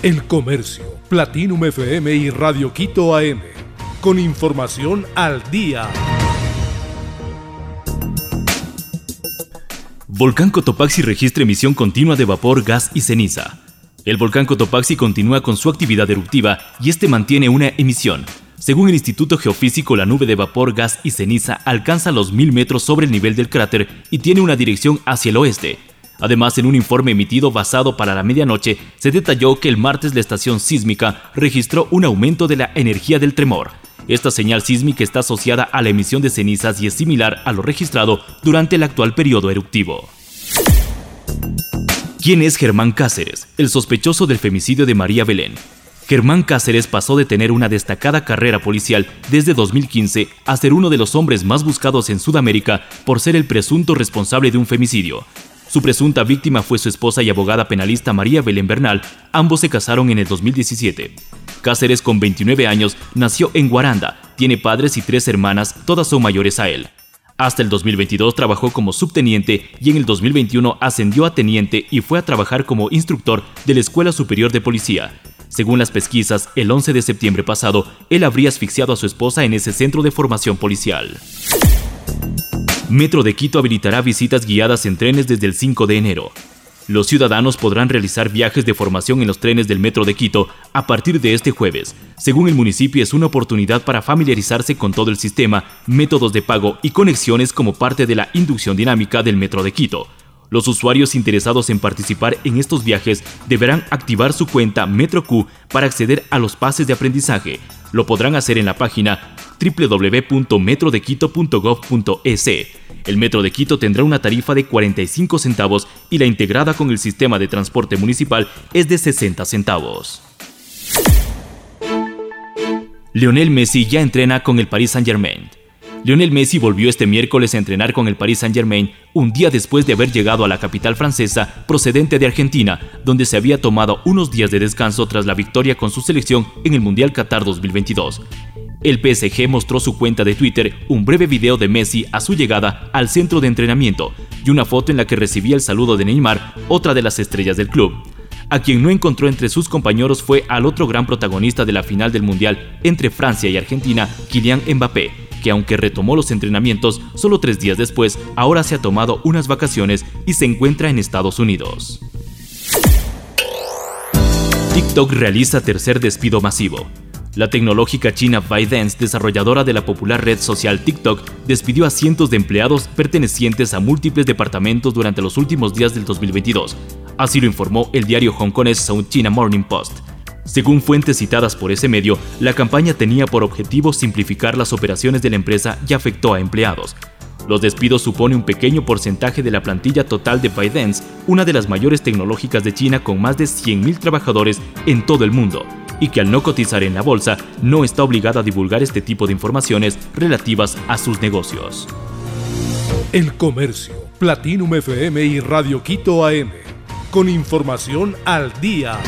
El Comercio, Platinum FM y Radio Quito AM. Con información al día. Volcán Cotopaxi registra emisión continua de vapor, gas y ceniza. El volcán Cotopaxi continúa con su actividad eruptiva y este mantiene una emisión. Según el Instituto Geofísico, la nube de vapor, gas y ceniza alcanza los mil metros sobre el nivel del cráter y tiene una dirección hacia el oeste. Además, en un informe emitido basado para la medianoche, se detalló que el martes la estación sísmica registró un aumento de la energía del tremor. Esta señal sísmica está asociada a la emisión de cenizas y es similar a lo registrado durante el actual periodo eruptivo. ¿Quién es Germán Cáceres, el sospechoso del femicidio de María Belén? Germán Cáceres pasó de tener una destacada carrera policial desde 2015 a ser uno de los hombres más buscados en Sudamérica por ser el presunto responsable de un femicidio. Su presunta víctima fue su esposa y abogada penalista María Belén Bernal. Ambos se casaron en el 2017. Cáceres, con 29 años, nació en Guaranda. Tiene padres y tres hermanas, todas son mayores a él. Hasta el 2022 trabajó como subteniente y en el 2021 ascendió a teniente y fue a trabajar como instructor de la Escuela Superior de Policía. Según las pesquisas, el 11 de septiembre pasado, él habría asfixiado a su esposa en ese centro de formación policial. Metro de Quito habilitará visitas guiadas en trenes desde el 5 de enero. Los ciudadanos podrán realizar viajes de formación en los trenes del Metro de Quito a partir de este jueves. Según el municipio, es una oportunidad para familiarizarse con todo el sistema, métodos de pago y conexiones como parte de la inducción dinámica del Metro de Quito. Los usuarios interesados en participar en estos viajes deberán activar su cuenta MetroQ para acceder a los pases de aprendizaje. Lo podrán hacer en la página www.metrodequito.gov.es. El Metro de Quito tendrá una tarifa de 45 centavos y la integrada con el sistema de transporte municipal es de 60 centavos. Lionel Messi ya entrena con el Paris Saint-Germain. Lionel Messi volvió este miércoles a entrenar con el Paris Saint-Germain un día después de haber llegado a la capital francesa procedente de Argentina, donde se había tomado unos días de descanso tras la victoria con su selección en el Mundial Qatar 2022. El PSG mostró su cuenta de Twitter un breve video de Messi a su llegada al centro de entrenamiento y una foto en la que recibía el saludo de Neymar, otra de las estrellas del club. A quien no encontró entre sus compañeros fue al otro gran protagonista de la final del Mundial entre Francia y Argentina, Kylian Mbappé, que aunque retomó los entrenamientos solo tres días después, ahora se ha tomado unas vacaciones y se encuentra en Estados Unidos. TikTok realiza tercer despido masivo. La tecnológica china ByteDance, desarrolladora de la popular red social TikTok, despidió a cientos de empleados pertenecientes a múltiples departamentos durante los últimos días del 2022. Así lo informó el diario hongkonés South China Morning Post. Según fuentes citadas por ese medio, la campaña tenía por objetivo simplificar las operaciones de la empresa y afectó a empleados. Los despidos supone un pequeño porcentaje de la plantilla total de ByteDance, una de las mayores tecnológicas de China con más de 100.000 trabajadores en todo el mundo, y que al no cotizar en la bolsa no está obligada a divulgar este tipo de informaciones relativas a sus negocios. El Comercio, Platinum FM y Radio Quito AM, con información al día.